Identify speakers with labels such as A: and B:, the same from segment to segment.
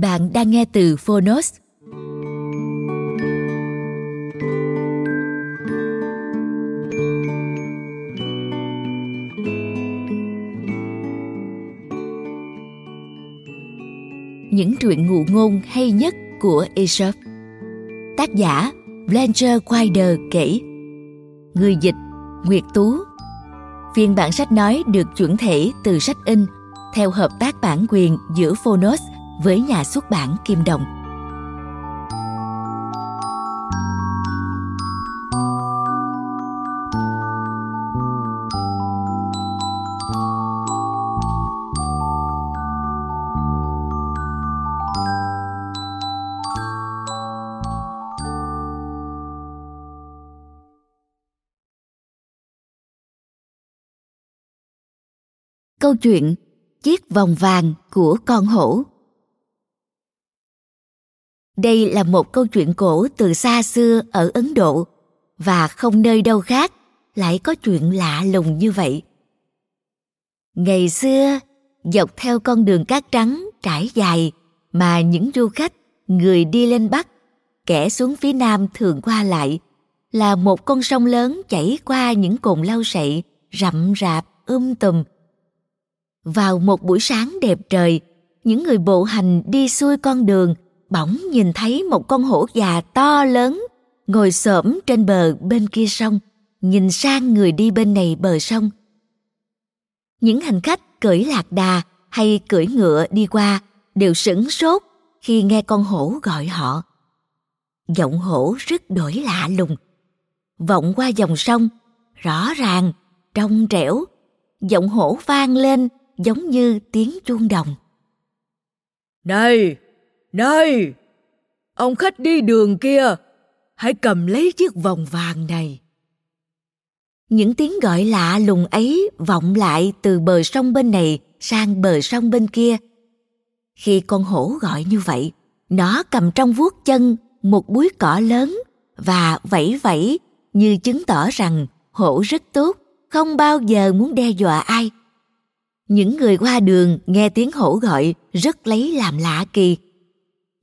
A: Bạn đang nghe từ Phonos. Những truyện ngụ ngôn hay nhất của Aesop. Tác giả, Blanche Wilder kể. Người dịch, Nguyệt Tú. Phiên bản sách nói được chuyển thể từ sách in theo hợp tác bản quyền giữa Phonos với nhà xuất bản Kim Đồng. Câu chuyện Chiếc vòng vàng của con hổ đây là một câu chuyện cổ từ xa xưa ở Ấn Độ và không nơi đâu khác lại có chuyện lạ lùng như vậy. Ngày xưa, dọc theo con đường cát trắng trải dài mà những du khách, người đi lên Bắc, kẻ xuống phía Nam thường qua lại, là một con sông lớn chảy qua những cồn lau sậy, rậm rạp, um tùm. Vào một buổi sáng đẹp trời, những người bộ hành đi xuôi con đường – bỗng nhìn thấy một con hổ già to lớn ngồi xổm trên bờ bên kia sông, nhìn sang người đi bên này bờ sông. Những hành khách cưỡi lạc đà hay cưỡi ngựa đi qua đều sửng sốt khi nghe con hổ gọi họ. Giọng hổ rất đổi lạ lùng, vọng qua dòng sông, rõ ràng, trong trẻo. Giọng hổ vang lên giống như tiếng chuông đồng.
B: Này này, ông khách đi đường kia, hãy cầm lấy chiếc vòng vàng này.
A: Những tiếng gọi lạ lùng ấy vọng lại từ bờ sông bên này sang bờ sông bên kia. Khi con hổ gọi như vậy, nó cầm trong vuốt chân một búi cỏ lớn và vẫy vẫy như chứng tỏ rằng hổ rất tốt, không bao giờ muốn đe dọa ai. Những người qua đường nghe tiếng hổ gọi rất lấy làm lạ kỳ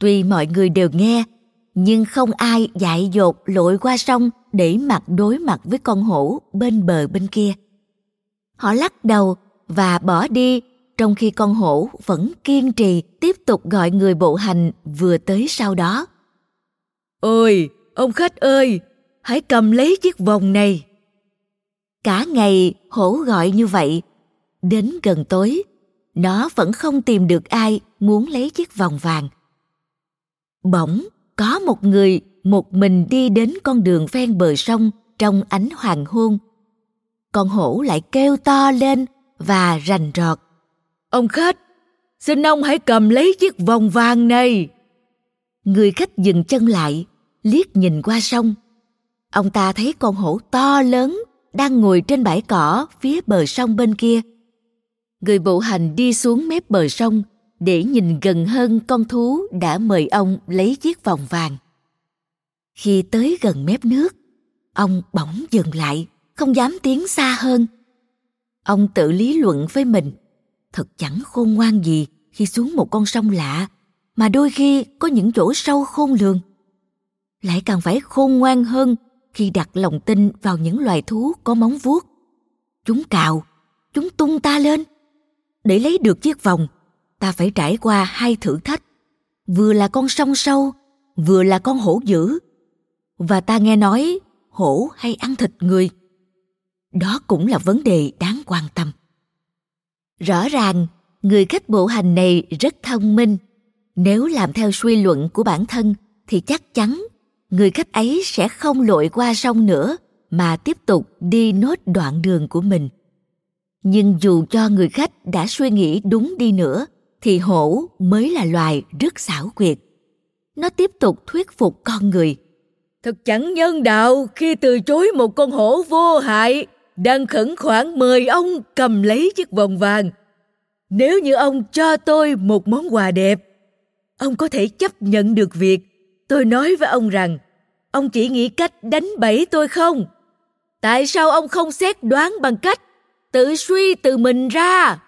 A: Tuy mọi người đều nghe, nhưng không ai dại dột lội qua sông để mặt đối mặt với con hổ bên bờ bên kia. Họ lắc đầu và bỏ đi trong khi con hổ vẫn kiên trì tiếp tục gọi người bộ hành vừa tới sau đó.
B: Ôi, ông khách ơi, hãy cầm lấy chiếc vòng này.
A: Cả ngày hổ gọi như vậy, đến gần tối, nó vẫn không tìm được ai muốn lấy chiếc vòng vàng bỗng có một người một mình đi đến con đường ven bờ sông trong ánh hoàng hôn. Con hổ lại kêu to lên và rành rọt.
B: Ông khách xin ông hãy cầm lấy chiếc vòng vàng này.
A: Người khách dừng chân lại liếc nhìn qua sông. Ông ta thấy con hổ to lớn đang ngồi trên bãi cỏ phía bờ sông bên kia. Người bộ hành đi xuống mép bờ sông để nhìn gần hơn con thú đã mời ông lấy chiếc vòng vàng. Khi tới gần mép nước, ông bỗng dừng lại, không dám tiến xa hơn. Ông tự lý luận với mình, thật chẳng khôn ngoan gì khi xuống một con sông lạ, mà đôi khi có những chỗ sâu khôn lường. lại càng phải khôn ngoan hơn khi đặt lòng tin vào những loài thú có móng vuốt chúng cào chúng tung ta lên để lấy được chiếc vòng ta phải trải qua hai thử thách. Vừa là con sông sâu, vừa là con hổ dữ. Và ta nghe nói, hổ hay ăn thịt người. Đó cũng là vấn đề đáng quan tâm. Rõ ràng, người khách bộ hành này rất thông minh. Nếu làm theo suy luận của bản thân, thì chắc chắn người khách ấy sẽ không lội qua sông nữa, mà tiếp tục đi nốt đoạn đường của mình. Nhưng dù cho người khách đã suy nghĩ đúng đi nữa thì hổ mới là loài rất xảo quyệt. Nó tiếp tục thuyết phục con người.
B: Thật chẳng nhân đạo khi từ chối một con hổ vô hại, đang khẩn khoản mời ông cầm lấy chiếc vòng vàng. Nếu như ông cho tôi một món quà đẹp, ông có thể chấp nhận được việc tôi nói với ông rằng, ông chỉ nghĩ cách đánh bẫy tôi không? Tại sao ông không xét đoán bằng cách tự suy từ mình ra?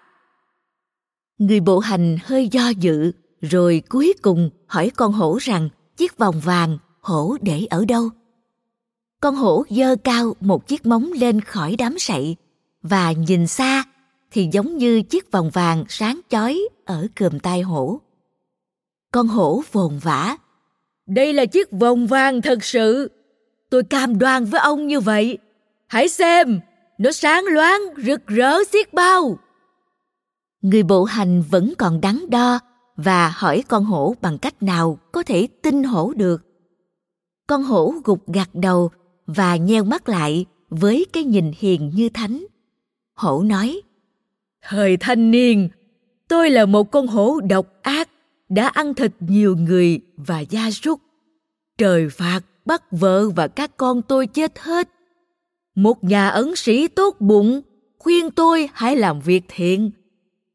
A: Người bộ hành hơi do dự, rồi cuối cùng hỏi con hổ rằng, chiếc vòng vàng, hổ để ở đâu? Con hổ giơ cao một chiếc móng lên khỏi đám sậy và nhìn xa thì giống như chiếc vòng vàng sáng chói ở cườm tai hổ. Con hổ vồn vã,
B: đây là chiếc vòng vàng thật sự. Tôi cam đoan với ông như vậy. Hãy xem, nó sáng loáng, rực rỡ xiết bao
A: người bộ hành vẫn còn đắn đo và hỏi con hổ bằng cách nào có thể tin hổ được. Con hổ gục gặt đầu và nheo mắt lại với cái nhìn hiền như thánh. Hổ nói,
B: thời thanh niên, tôi là một con hổ độc ác, đã ăn thịt nhiều người và gia súc. Trời phạt, bắt vợ và các con tôi chết hết. Một nhà ấn sĩ tốt bụng, khuyên tôi hãy làm việc thiện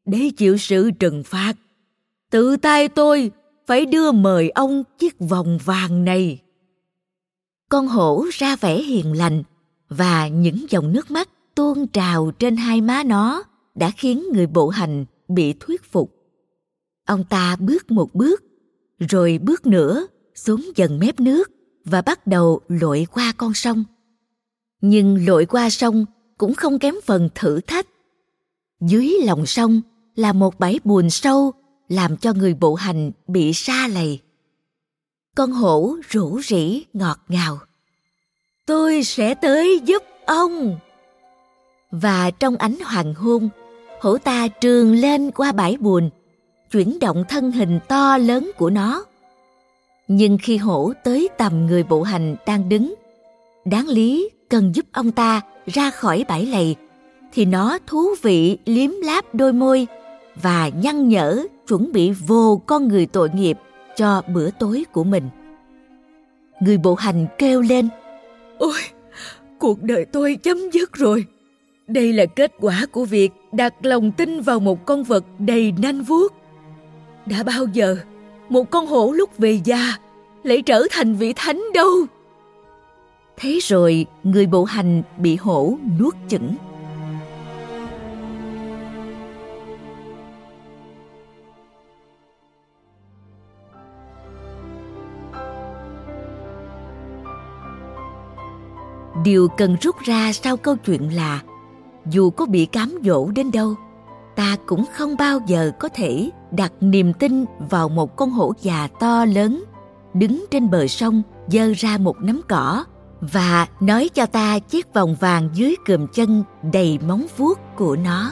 B: để chịu sự trừng phạt, tự tay tôi phải đưa mời ông chiếc vòng vàng này.
A: Con hổ ra vẻ hiền lành và những dòng nước mắt tuôn trào trên hai má nó đã khiến người bộ hành bị thuyết phục. Ông ta bước một bước, rồi bước nữa xuống dần mép nước và bắt đầu lội qua con sông. Nhưng lội qua sông cũng không kém phần thử thách. Dưới lòng sông là một bãi bùn sâu, làm cho người bộ hành bị sa lầy. Con hổ rủ rỉ ngọt ngào.
B: Tôi sẽ tới giúp ông.
A: Và trong ánh hoàng hôn, hổ ta trường lên qua bãi bùn, chuyển động thân hình to lớn của nó. Nhưng khi hổ tới tầm người bộ hành đang đứng, đáng lý cần giúp ông ta ra khỏi bãi lầy, thì nó thú vị liếm láp đôi môi và nhăn nhở chuẩn bị vô con người tội nghiệp cho bữa tối của mình. Người bộ hành kêu lên
B: ôi cuộc đời tôi chấm dứt rồi. Đây là kết quả của việc đặt lòng tin vào một con vật đầy nanh vuốt. Đã bao giờ một con hổ lúc về già lại trở thành vị thánh đâu?
A: Thế rồi người bộ hành bị hổ nuốt chửng điều cần rút ra sau câu chuyện là, dù có bị cám dỗ đến đâu, ta cũng không bao giờ có thể đặt niềm tin vào một con hổ già to lớn đứng trên bờ sông giơ ra một nắm cỏ và nói cho ta chiếc vòng vàng dưới cườm chân đầy móng vuốt của nó.